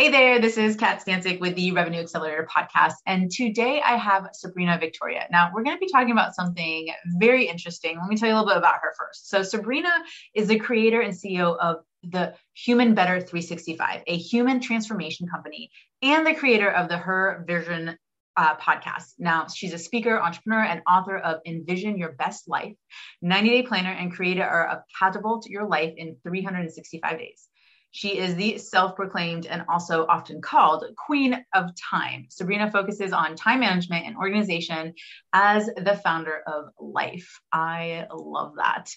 Hey there, this is Kat Stancic with the Revenue Accelerator podcast. And today I have Sabrina Victoria. Now, we're going to be talking about something very interesting. Let me tell you a little bit about her first. So, Sabrina is the creator and CEO of the Human Better 365, a human transformation company, and the creator of the Her Vision uh, podcast. Now, she's a speaker, entrepreneur, and author of Envision Your Best Life, 90 Day Planner, and creator of Catapult Your Life in 365 Days. She is the self proclaimed and also often called Queen of Time. Sabrina focuses on time management and organization as the founder of Life. I love that.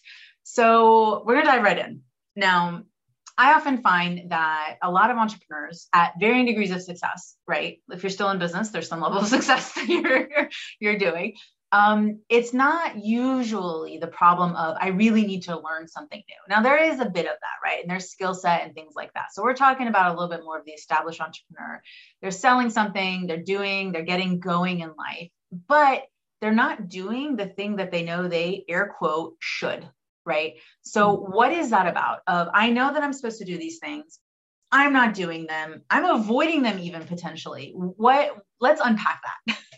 So we're going to dive right in. Now, I often find that a lot of entrepreneurs at varying degrees of success, right? If you're still in business, there's some level of success that you're you're doing um, it's not usually the problem of I really need to learn something new. Now there is a bit of that, right? And there's skill set and things like that. So we're talking about a little bit more of the established entrepreneur. They're selling something, they're doing, they're getting going in life, but they're not doing the thing that they know they air quote should, right? So mm-hmm. what is that about? Of I know that I'm supposed to do these things. I'm not doing them. I'm avoiding them even potentially. What let's unpack that.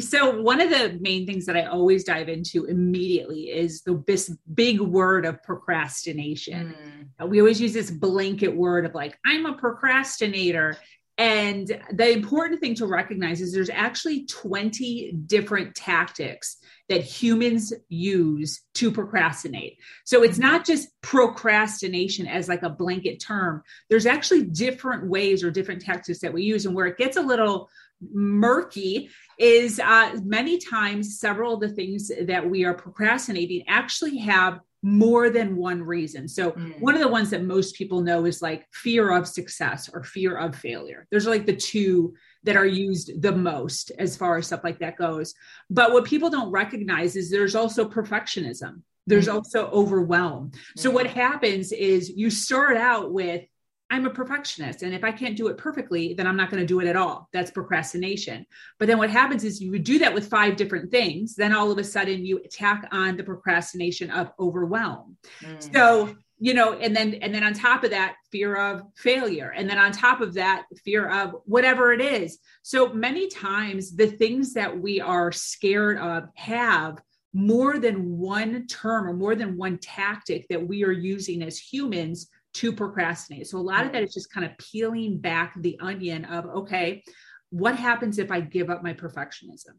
so one of the main things that i always dive into immediately is the this big word of procrastination mm. we always use this blanket word of like i'm a procrastinator and the important thing to recognize is there's actually 20 different tactics that humans use to procrastinate. So it's not just procrastination as like a blanket term. There's actually different ways or different tactics that we use. And where it gets a little murky is uh, many times several of the things that we are procrastinating actually have more than one reason. So, mm. one of the ones that most people know is like fear of success or fear of failure. Those are like the two that are used the most as far as stuff like that goes. But what people don't recognize is there's also perfectionism, there's mm. also overwhelm. Mm. So, what happens is you start out with I'm a perfectionist. And if I can't do it perfectly, then I'm not going to do it at all. That's procrastination. But then what happens is you would do that with five different things. Then all of a sudden you attack on the procrastination of overwhelm. Mm. So, you know, and then, and then on top of that, fear of failure. And then on top of that, fear of whatever it is. So many times the things that we are scared of have more than one term or more than one tactic that we are using as humans to procrastinate. So a lot of that is just kind of peeling back the onion of, okay, what happens if I give up my perfectionism?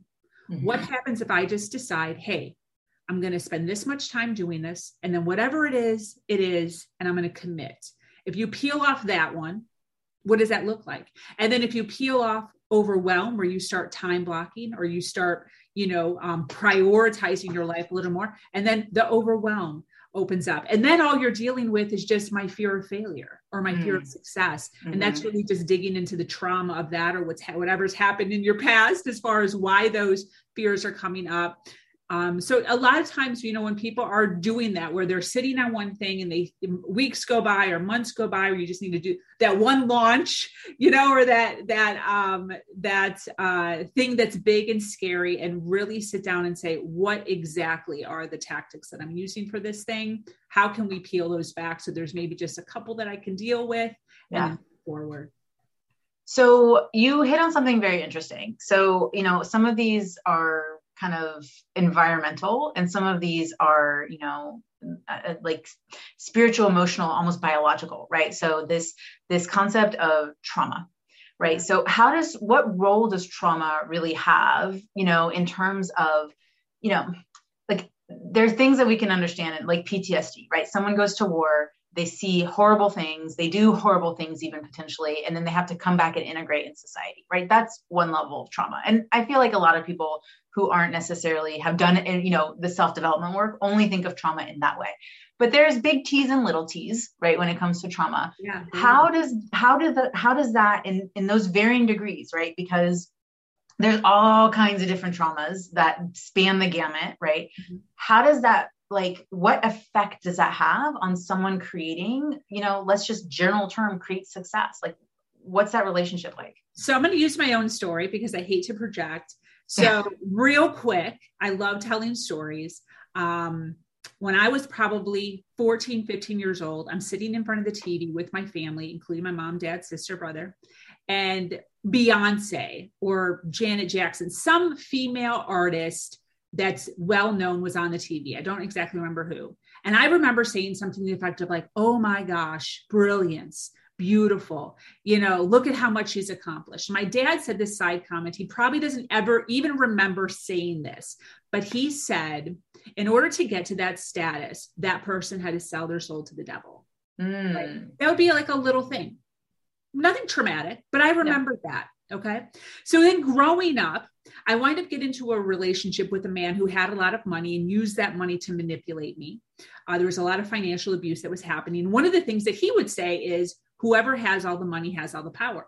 Mm-hmm. What happens if I just decide, hey, I'm going to spend this much time doing this, and then whatever it is, it is, and I'm going to commit. If you peel off that one, what does that look like? And then if you peel off overwhelm, where you start time blocking or you start, you know, um, prioritizing your life a little more, and then the overwhelm, opens up. And then all you're dealing with is just my fear of failure or my mm. fear of mm. success. Mm-hmm. And that's mm-hmm. really just digging into the trauma of that or what's whatever's happened in your past as far as why those fears are coming up. Um, so a lot of times, you know, when people are doing that, where they're sitting on one thing and they weeks go by or months go by, where you just need to do that one launch, you know, or that that um, that uh, thing that's big and scary, and really sit down and say, what exactly are the tactics that I'm using for this thing? How can we peel those back so there's maybe just a couple that I can deal with yeah. and forward. So you hit on something very interesting. So you know, some of these are kind of environmental. And some of these are you know uh, uh, like spiritual emotional almost biological right? So this this concept of trauma right? So how does what role does trauma really have you know in terms of you know like there's things that we can understand like ptsd right? Someone goes to war they see horrible things they do horrible things even potentially and then they have to come back and integrate in society right? That's one level of trauma. And i feel like a lot of people who aren't necessarily have done you know the self-development work only think of trauma in that way. But there's big t's and little t's right when it comes to trauma. Yeah. How does how does that how does that in in those varying degrees right? Because there's all kinds of different traumas that span the gamut right? Mm-hmm. how does that like what effect does that have on someone creating you know let's just general term create success? Like what's that relationship like? So i'm going to use my own story because i hate to project. So real quick i love telling stories. Um when I was probably 14, 15 years old, I'm sitting in front of the TV with my family, including my mom, dad, sister, brother, and Beyonce or Janet Jackson, some female artist that's well known was on the TV. I don't exactly remember who. And I remember saying something to the effect of, like, oh my gosh, brilliance, beautiful. You know, look at how much she's accomplished. My dad said this side comment. He probably doesn't ever even remember saying this, but he said, in order to get to that status, that person had to sell their soul to the devil. Mm. Right? That would be like a little thing. Nothing traumatic, but I remember yeah. that. Okay. So then growing up, I wind up getting into a relationship with a man who had a lot of money and used that money to manipulate me. Uh, there was a lot of financial abuse that was happening. One of the things that he would say is, whoever has all the money has all the power.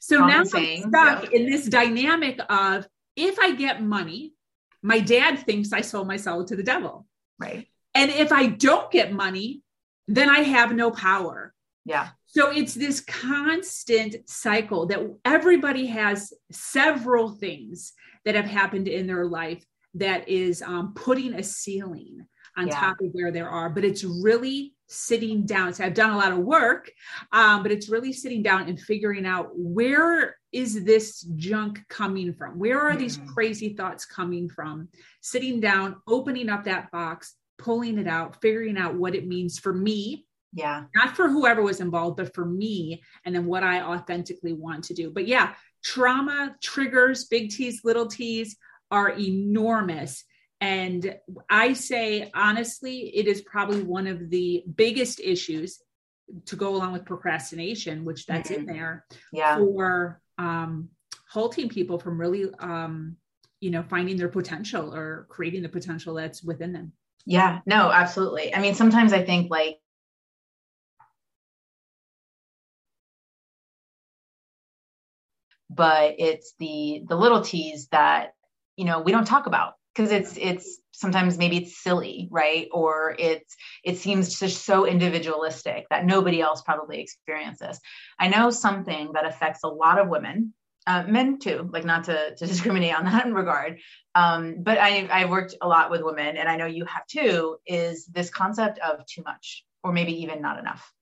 So now I'm stuck yeah. in this dynamic of if I get money, my dad thinks I sold my soul to the devil. Right. And if I don't get money, then I have no power. Yeah. So it's this constant cycle that everybody has several things that have happened in their life that is um, putting a ceiling on yeah. top of where there are, but it's really sitting down. So I've done a lot of work, um, but it's really sitting down and figuring out where is this junk coming from? Where are mm. these crazy thoughts coming from? Sitting down, opening up that box, pulling it out, figuring out what it means for me. Yeah. Not for whoever was involved, but for me, and then what I authentically want to do. But yeah, trauma triggers, big T's, little T's are enormous and I say, honestly, it is probably one of the biggest issues to go along with procrastination, which that's mm-hmm. in there yeah. for um, halting people from really, um, you know, finding their potential or creating the potential that's within them. Yeah, no, absolutely. I mean, sometimes I think like, but it's the the little t's that you know we don't talk about because it's it's sometimes maybe it's silly right? Or it's it seems just so individualistic that nobody else probably experiences. I know something that affects a lot of women uh, men too like not to, to discriminate on that regard um, but I, i've worked a lot with women and i know you have too is this concept of too much or maybe even not enough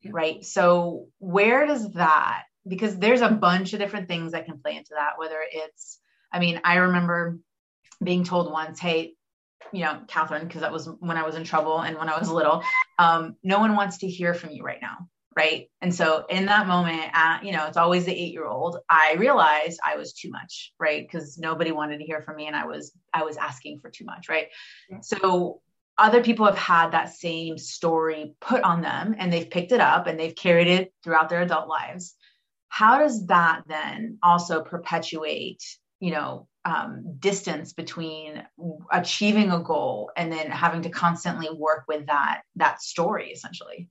yeah. right? So where does that because there's a bunch of different things that can play into that whether it's i mean i remember being told once, hey, you know, Catherine, because that was when I was in trouble and when I was little, um, no one wants to hear from you right now. Right. And so in that moment, uh, you know, it's always the eight year old, I realized I was too much. Right. Because nobody wanted to hear from me and I was, I was asking for too much. Right. Yeah. So other people have had that same story put on them and they've picked it up and they've carried it throughout their adult lives. How does that then also perpetuate, you know, um, distance between achieving a goal and then having to constantly work with that that story essentially?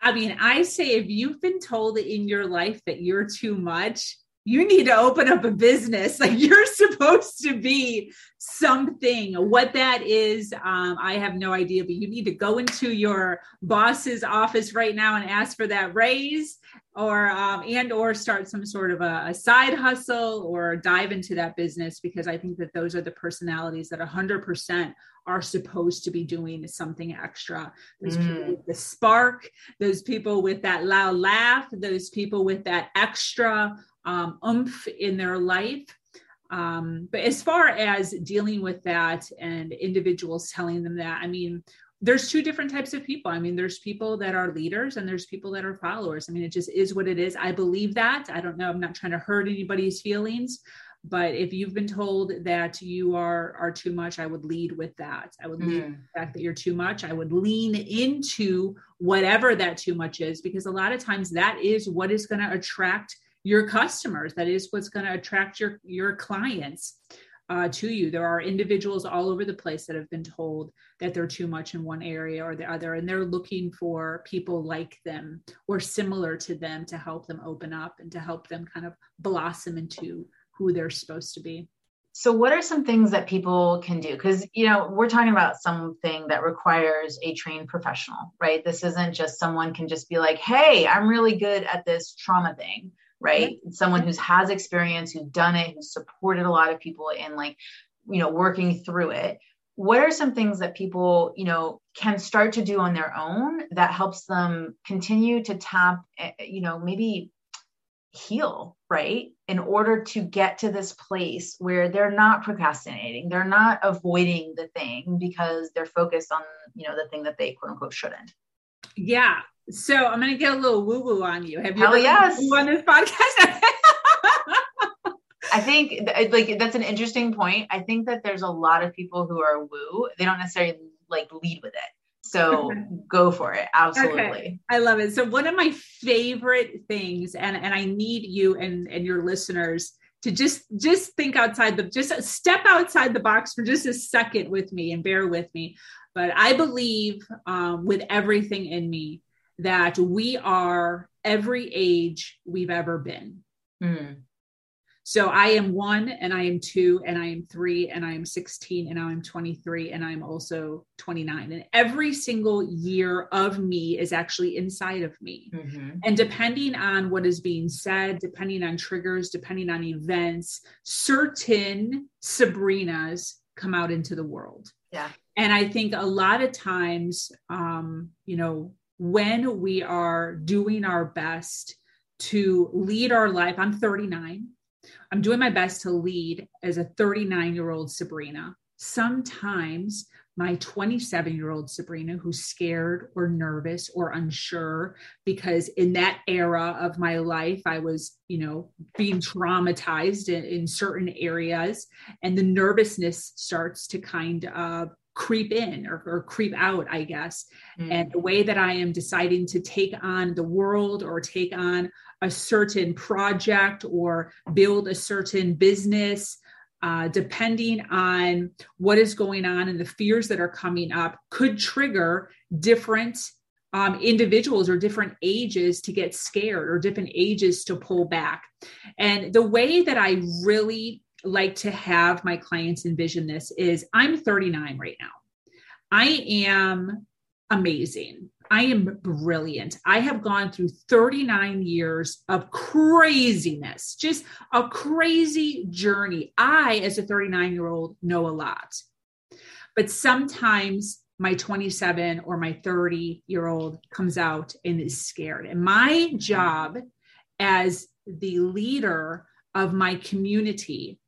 I mean i say if you've been told in your life that you're too much you need to open up a business. Like you're supposed to be something. What that is um, i have no idea but you need to go into your boss's office right now and ask for that raise or um, and or start some sort of a, a, side hustle or dive into that business because i think that those are the personalities that 100% are supposed to be doing something extra. Those mm. people with the spark those people with that loud laugh those people with that extra um, oomph in their life um, but as far as dealing with that and individuals telling them that i mean there's two different types of people. I mean, there's people that are leaders and there's people that are followers. I mean, it just is what it is. I believe that. I don't know. I'm not trying to hurt anybody's feelings, but if you've been told that you are are too much, I would lead with that. I would lead mm. the fact that you're too much. I would lean into whatever that too much is because a lot of times that is what is going to attract your customers. That is what's going to attract your your clients uh, to you. There are individuals all over the place that have been told that they're too much in one area or the other, and they're looking for people like them or similar to them to help them open up and to help them kind of blossom into who they're supposed to be. So, what are some things that people can do? Because, you know, we're talking about something that requires a trained professional, right? This isn't just someone can just be like, hey, I'm really good at this trauma thing right? Mm-hmm. someone who's has experience who's done it who's supported a lot of people in like you know working through it. What are some things that people you know can start to do on their own that helps them continue to tap eh, you know maybe heal right? In order to get to this place where they're not procrastinating they're not avoiding the thing because they're focused on you know the thing that they quote unquote shouldn't yeah so i'm gonna get a little woo woo on you have you Hell yes. on this podcast I think like that's an interesting point. I think that there's a lot of people who are woo. They don't necessarily like lead with it. So go for it. Absolutely. Okay. I love it. So one of my favorite things, and and I need you and and your listeners to just just think outside the just step outside the box for just a second with me and bear with me. But I believe um, with everything in me that we are every age we've ever been. Mm. So I am one and I am two and I am three and I am 16 and now I'm 23 and I'm also 29. And every single year of me is actually inside of me. Mm-hmm. And depending on what is being said, depending on triggers, depending on events, certain Sabrinas come out into the world. Yeah. And I think a lot of times, um, you know, when we are doing our best to lead our life, I'm 39. I'm doing my best to lead as a 39 year old Sabrina. Sometimes my 27 year old Sabrina, who's scared or nervous or unsure, because in that era of my life, I was, you know, being traumatized in, in certain areas, and the nervousness starts to kind of creep in or, or creep out, I guess. Mm. And the way that I am deciding to take on the world or take on a certain project or build a certain business, uh, depending on what is going on and the fears that are coming up, could trigger different um, individuals or different ages to get scared or different ages to pull back. And the way that I really like to have my clients envision this is I'm 39 right now. I am amazing. I am brilliant. I have gone through 39 years of craziness, just a crazy journey. I, as a 39 year old, know a lot. But sometimes my 27 or my 30 year old comes out and is scared. And my job as the leader of my community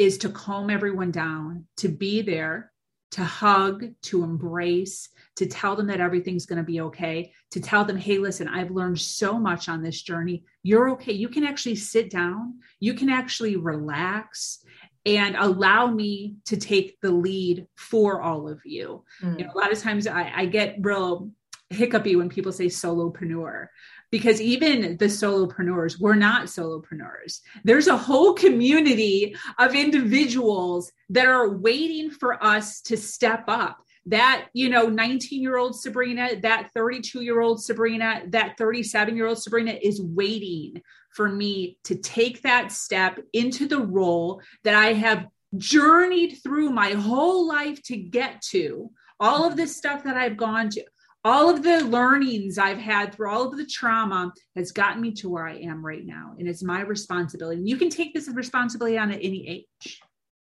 is to calm everyone down, to be there, to hug, to embrace, to tell them that everything's going to be okay, to tell them, hey, listen, I've learned so much on this journey. You're okay. You can actually sit down, you can actually relax and allow me to take the lead for all of you. Mm. you know, a lot of times I, I get real hiccupy when people say solopreneur because even the solopreneurs, we're not solopreneurs. There's a whole community of individuals that are waiting for us to step up. That, you know, 19 year old Sabrina, that 32 year old Sabrina, that 37 year old Sabrina is waiting for me to take that step into the role that I have journeyed through my whole life to get to. All of this stuff that I've gone to all of the learnings I've had through all of the trauma has gotten me to where I am right now. And it's my responsibility. And you can take this responsibility on at any age.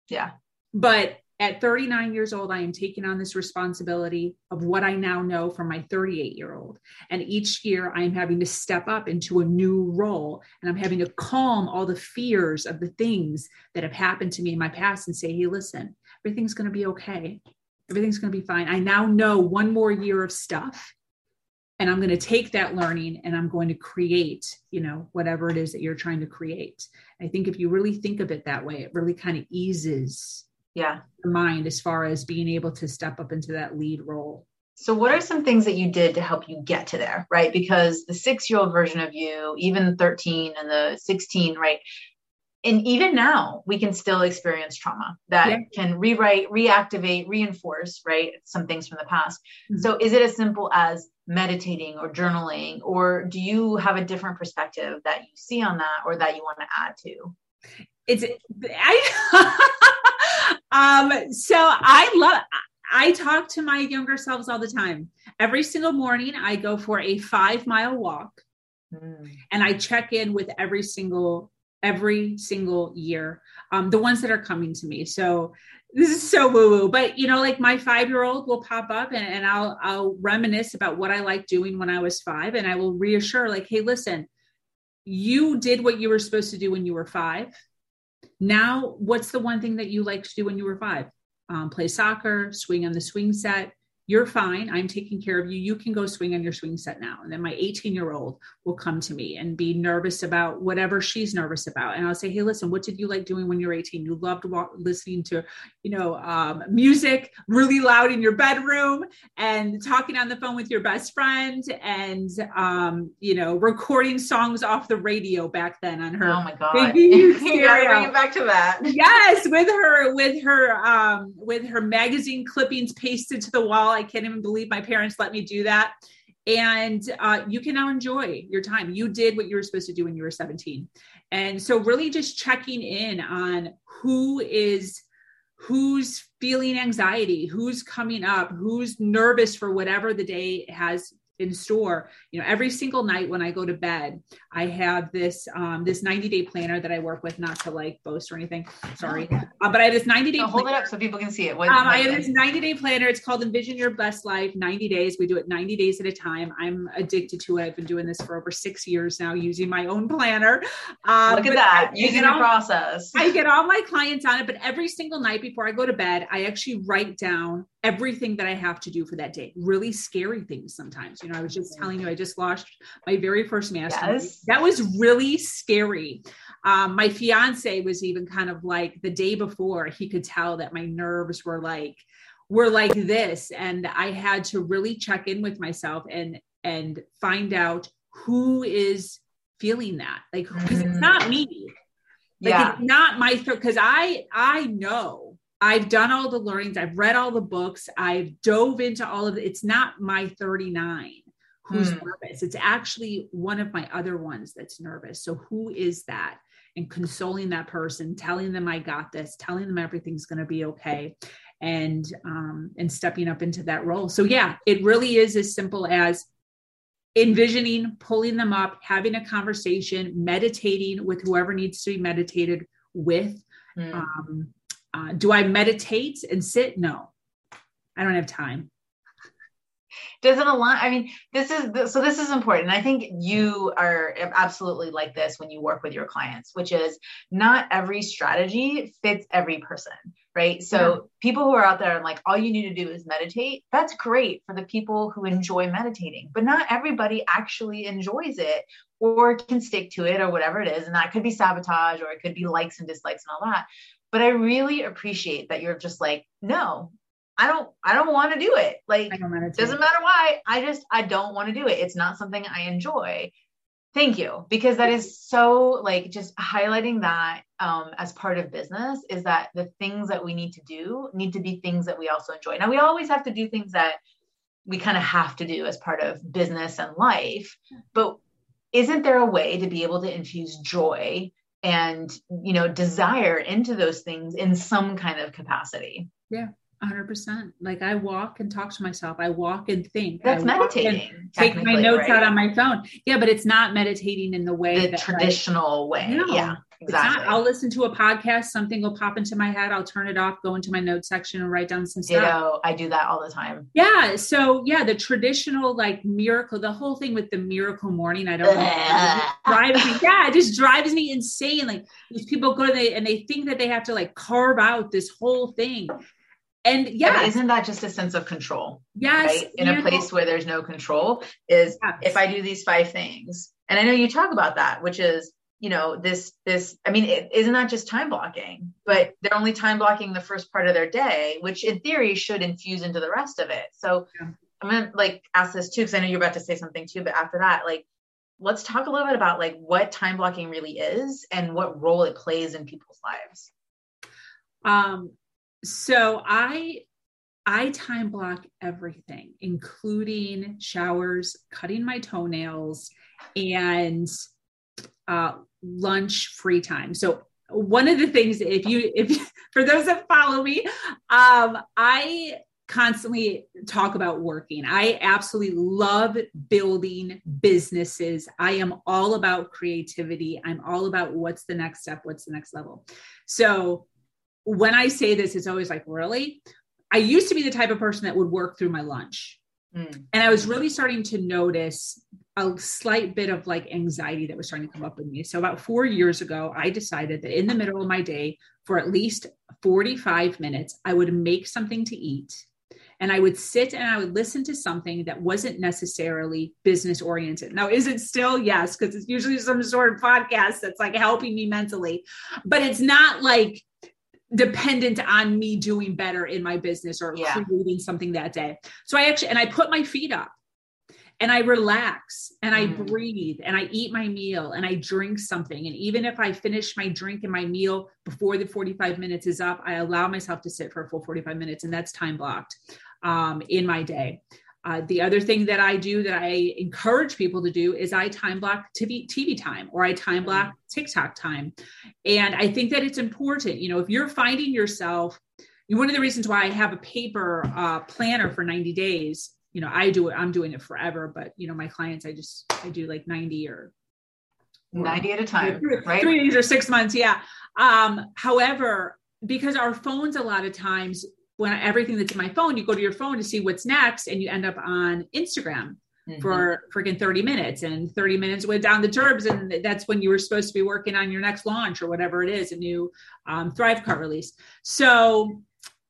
Yeah. But at 39 years old, I am taking on this responsibility of what I now know from my 38 year old. And each year I am having to step up into a new role and I'm having to calm all the fears of the things that have happened to me in my past and say, hey, listen, everything's going to be okay everything's going to be fine. I now know one more year of stuff and I'm going to take that learning and I'm going to create, you know, whatever it is that you're trying to create. I think if you really think of it that way, it really kind of eases yeah the mind as far as being able to step up into that lead role. So, what are some things that you did to help you get to there, right? Because the six year old version of you, even 13 and the 16, right? And even now we can still experience trauma that yeah. can rewrite reactivate reinforce right some things from the past mm-hmm. so is it as simple as meditating or journaling or do you have a different perspective that you see on that or that you want to add to it's i um so i love I talk to my younger selves all the time. Every single morning, I go for a five mile walk mm. and I check in with every single every single year. Um, the ones that are coming to me. So this is so woo woo, but you know, like my five year old will pop up and, and I'll I'll reminisce about what I liked doing when I was five, and I will reassure, like, hey, listen, you did what you were supposed to do when you were five. Now, what's the one thing that you like to do when you were five? Um, play soccer, swing on the swing set, you're fine. I'm taking care of you. You can go swing on your swing set now. And then my 18 year old will come to me and be nervous about whatever she's nervous about. And I'll say, Hey, listen, what did you like doing when you were 18? You loved walk, listening to, you know, um, music really loud in your bedroom and talking on the phone with your best friend and, um, you know, recording songs off the radio back then on her. Oh my God. you gotta bring it back to that. yes. With her, with her, um, with her magazine clippings pasted to the wall I can't even believe my parents let me do that. And uh, you can now enjoy your time. You did what you were supposed to do when you were 17. And so, really, just checking in on who is who's feeling anxiety, who's coming up, who's nervous for whatever the day has in store. You know every single night when i go to bed i have this um this 90 day planner that i work with not to like boast or anything sorry uh, but i have this 90 day no, hold it up so people can see it. What, um, i have this 90 day planner. It's called envision your best life 90 days. We do it 90 days at a time. I'm addicted to it. I've been doing this for over six years now using my own planner. Um, look at that using the process. I get all my clients on it but every single night before i go to bed i actually write down everything that I have to do for that day. Really scary things sometimes. You know, I was just telling you, I just lost my very first master. Yes. That was really scary. Um, my fiance was even kind of like the day before, he could tell that my nerves were like, were like this. And I had to really check in with myself and and find out who is feeling that. Like, because mm-hmm. it's not me. Like yeah. it's not my throat. Because I I know I've done all the learnings, I've read all the books, I've dove into all of it. It's not my 39 who's hmm. nervous. It's actually one of my other ones that's nervous. So who is that? And consoling that person, telling them I got this, telling them everything's going to be okay, and um, and stepping up into that role. So yeah, it really is as simple as envisioning, pulling them up, having a conversation, meditating with whoever needs to be meditated with. Mm. Um, uh, do I meditate and sit? No, I don't have time. Doesn't align. I mean, this is so. This is important. I think you are absolutely like this when you work with your clients, which is not every strategy fits every person, right? So yeah. people who are out there and like all you need to do is meditate. That's great for the people who enjoy meditating, but not everybody actually enjoys it or can stick to it or whatever it is. And that could be sabotage or it could be likes and dislikes and all that. But I really appreciate that you're just like, no, I don't I don't want to do it. Like doesn't matter why. I just I don't want to do it. It's not something I enjoy. Thank you because that is so like just highlighting that um, as part of business is that the things that we need to do need to be things that we also enjoy. Now we always have to do things that we kind of have to do as part of business and life, but isn't there a way to be able to infuse joy and you know desire into those things in some kind of capacity? Yeah 100% like i walk and talk to myself. I walk and think. That's meditating take my notes right? out on my phone. Yeah but it's not meditating in the way the that traditional like, way no, yeah exactly not, i'll listen to a podcast something will pop into my head i'll turn it off go into my notes section and write down some stuff you know, i do that all the time yeah so yeah the traditional like miracle the whole thing with the miracle morning i don't know drives me yeah it just drives me insane like these people go to they and they think that they have to like carve out this whole thing and yeah, isn't that just a sense of control? Yes. Right? In a place where there's no control, is yes. if I do these five things, and I know you talk about that, which is you know this this i mean it, isn't that just time blocking but they're only time blocking the first part of their day which in theory should infuse into the rest of it so yeah. i'm gonna like ask this too because i know you're about to say something too but after that like let's talk a little bit about like what time blocking really is and what role it plays in people's lives um so I I time block everything, including showers, cutting my toenails, and uh, lunch free time. So one of the things, if you if for those that follow me, um, I constantly talk about working. I absolutely love building businesses. I am all about creativity. I'm all about what's the next step, what's the next level. So when I say this, it's always like, really? I used to be the type of person that would work through my lunch. Mm. And I was really starting to notice a slight bit of like anxiety that was starting to come up with me. So about four years ago, I decided that in the middle of my day, for at least 45 minutes, I would make something to eat and I would sit and I would listen to something that wasn't necessarily business oriented. Now, is it still? Yes, because it's usually some sort of podcast that's like helping me mentally, but it's not like dependent on me doing better in my business or yeah. creating something that day. So I actually, and I put my feet up and I relax and I mm. breathe and I eat my meal and I drink something. And even if I finish my drink and my meal before the 45 minutes is up, I allow myself to sit for a full 45 minutes and that's time blocked um, in my day. Uh, the other thing that I do that I encourage people to do is I time block TV, TV time or I time block TikTok time. And I think that it's important. You know, if you're finding yourself, one of the reasons why I have a paper uh, planner for 90 days, you know, I do it, I'm doing it forever, but you know, my clients, I just, I do like 90 or 90 at a time, three, right? Three days or six months. Yeah. Um, however, because our phones a lot of times when everything that's in my phone, you go to your phone to see what's next, and you end up on Instagram mm-hmm. for freaking 30 minutes and 30 minutes went down the turbs. And that's when you were supposed to be working on your next launch or whatever it is, a new um, Thrivecart release. So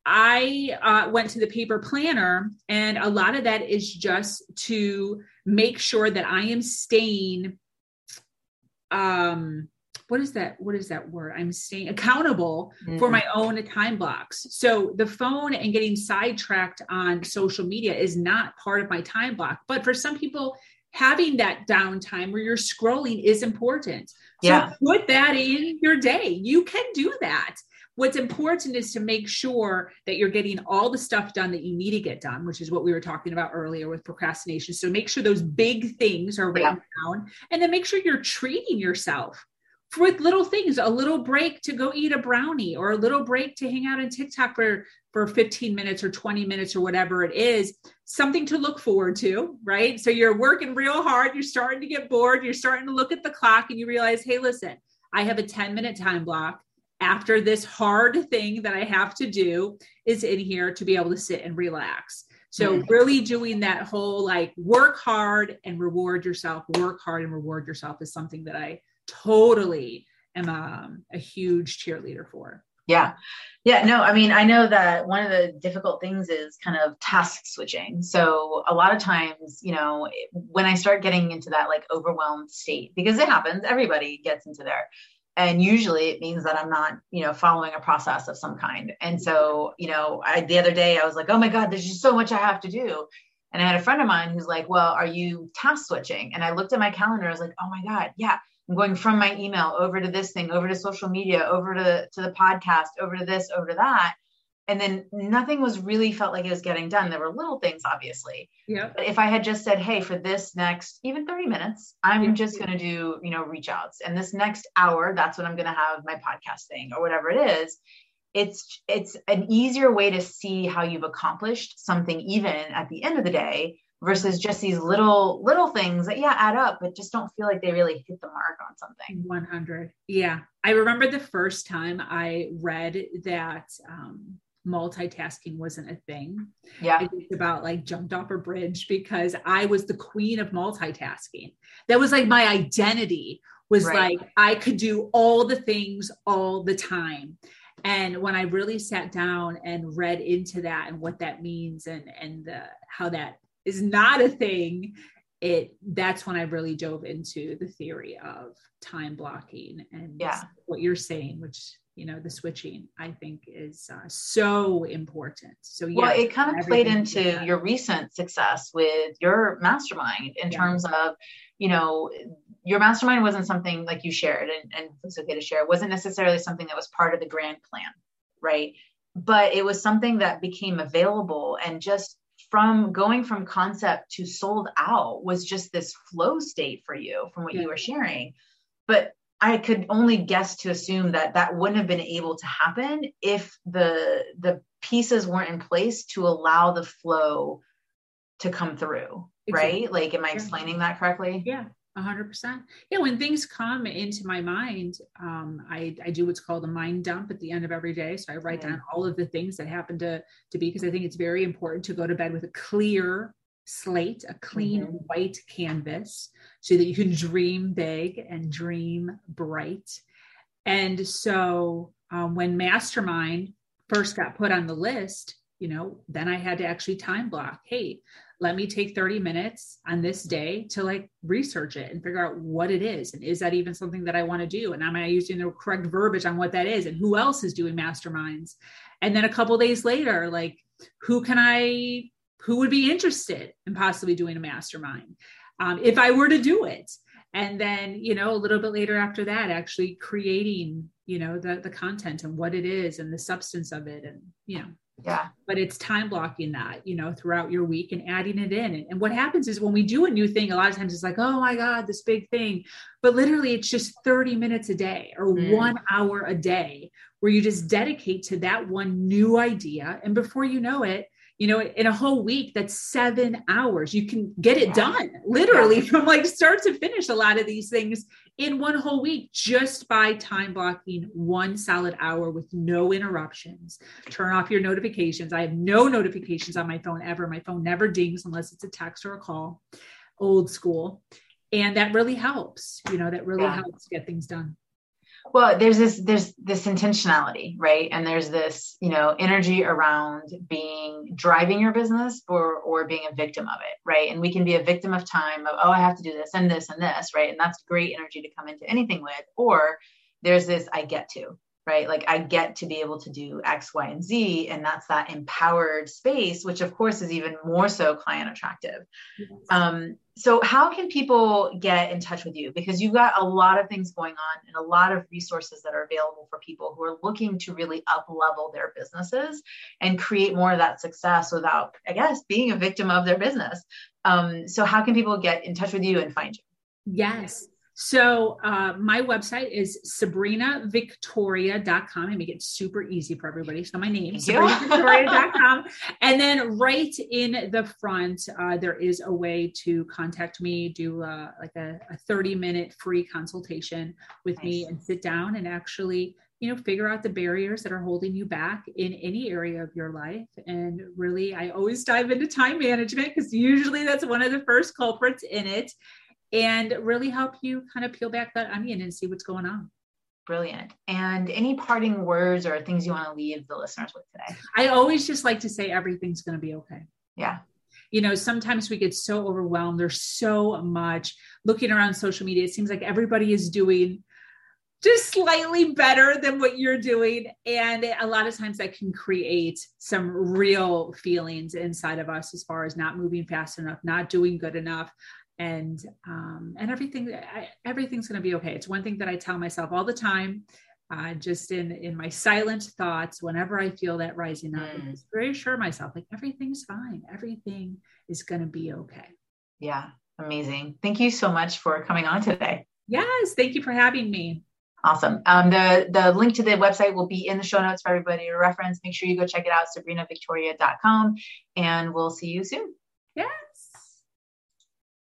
I uh, went to the paper planner, and a lot of that is just to make sure that I am staying um what is that what is that word i'm staying accountable mm-hmm. for my own time blocks so the phone and getting sidetracked on social media is not part of my time block but for some people having that downtime where you're scrolling is important so yeah. put that in your day you can do that what's important is to make sure that you're getting all the stuff done that you need to get done, which is what we were talking about earlier with procrastination. So make sure those big things are written yeah. down and then make sure you're treating yourself with little things, a little break to go eat a brownie or a little break to hang out on TikTok for, for 15 minutes or 20 minutes or whatever it is, something to look forward to, right? So you're working real hard, you're starting to get bored, you're starting to look at the clock and you realize, hey, listen, I have a 10 minute time block after this hard thing that I have to do is in here to be able to sit and relax. So really doing that whole like work hard and reward yourself, work hard and reward yourself is something that I totally am um, a huge cheerleader for. Yeah. Yeah. No, I mean, I know that one of the difficult things is kind of task switching. So a lot of times, you know, when I start getting into that like overwhelmed state, because it happens, everybody gets into there. And usually it means that I'm not, you know, following a process of some kind. And so, you know, I, the other day I was like, oh my God, there's just so much I have to do. And I had a friend of mine who's like, well, are you task switching? And I looked at my calendar. I was like, oh my God, yeah I'm going from my email over to this thing, over to social media, over to, to the podcast, over to this, over to that. And then nothing was really felt like it was getting done. There were little things, obviously. Yeah. But if I had just said, hey, for this next even 30 minutes, I'm yeah. just going to do, you know, reach outs. And this next hour, that's when I'm going to have my podcast thing or whatever it is. It's it's an easier way to see how you've accomplished something even at the end of the day versus just these little little things that yeah add up but just don't feel like they really hit the mark on something. 100 yeah. I remember the first time i read that um, multitasking wasn't a thing. Yeah. It's about like jumped off a bridge because i was the queen of multitasking. That was like my identity was right. like i could do all the things all the time. And when i really sat down and read into that and what that means and and the, how that is not a thing. It that's when i really dove into the theory of time blocking and yeah. what you're saying which you know the switching i think is uh, so important. So yeah well it kind of played into your recent success with your mastermind in yeah. terms of you know your mastermind wasn't something like you shared and, and it's okay to share. It wasn't necessarily something that was part of the grand plan right? But it was something that became available and just from going from concept to sold out was just this flow state for you from what yeah. you were mm-hmm. sharing. But i could only guess to assume that that wouldn't have been able to happen if the the pieces weren't in place to allow the flow to come through exactly. right? Like am i explaining that correctly? Yeah a hundred percent. Yeah. When things come into my mind, um, I, I do what's called a mind dump at the end of every day. So I write down all of the things that happen to, to be, because I think it's very important to go to bed with a clear slate, a clean mm-hmm. white canvas so that you can dream big and dream bright. And so um, when mastermind first got put on the list, you know, then I had to actually time block. Hey, let me take 30 minutes on this day to like research it and figure out what it is. And is that even something that I want to do? And am I using the correct verbiage on what that is? And who else is doing masterminds? And then a couple days later, like, who can I, who would be interested in possibly doing a mastermind um, if I were to do it? And then, you know, a little bit later after that, actually creating, you know, the, the content and what it is and the substance of it. And, you know, yeah. But it's time blocking that, you know, throughout your week and adding it in. And, and, what happens is when we do a new thing, a lot of times it's like, oh my God, this big thing. But literally, it's just 30 minutes a day or mm. one hour a day where you just dedicate to that one new idea. And before you know it, you know, in a whole week, that's seven hours. You can get it done literally from like start to finish a lot of these things in one whole week just by time blocking one solid hour with no interruptions. Turn off your notifications. I have no notifications on my phone ever. My phone never dings unless it's a text or a call, old school. And that really helps, you know, that really yeah. helps get things done well there's this there's this intentionality right? And there's this you know energy around being driving your business or or being a victim of it right? And we can be a victim of time of oh i have to do this and this and this right? And that's great energy to come into anything with. Or there's this i get to right? Like I get to be able to do X, Y, and Z. And that's that empowered space, which of course is even more so client attractive. Yes. Um, so how can people get in touch with you? Because you've got a lot of things going on and a lot of resources that are available for people who are looking to really up level their businesses and create more of that success without, I guess, being a victim of their business. Um, so how can people get in touch with you and find you? Yes. So uh, my website is sabrinavictoria.com. I make it super easy for everybody. So my name, is sabrinavictoria.com. and then right in the front, uh, there is a way to contact me, do uh, like a, a, 30 minute free consultation with nice. me and sit down and actually you know figure out the barriers that are holding you back in any area of your life and really i always dive into time management because usually that's one of the first culprits in it and really help you kind of peel back that onion and see what's going on. Brilliant. And any parting words or things you want to leave the listeners with today? I always just like to say everything's going to be okay. Yeah. You know, sometimes we get so overwhelmed. There's so much looking around social media. It seems like everybody is doing just slightly better than what you're doing. And a lot of times that can create some real feelings inside of us as far as not moving fast enough, not doing good enough and um, and everything I, everything's going to be okay. It's one thing that I tell myself all the time, uh, just in in my silent thoughts. Whenever I feel that rising up, mm. just reassure myself like everything's fine. Everything is going to be okay. Yeah, amazing. Thank you so much for coming on today. Yes, thank you for having me. Awesome. Um, the the link to the website will be in the show notes for everybody to reference. Make sure you go check it out, sabrinavictoria.com, and we'll see you soon. Yeah.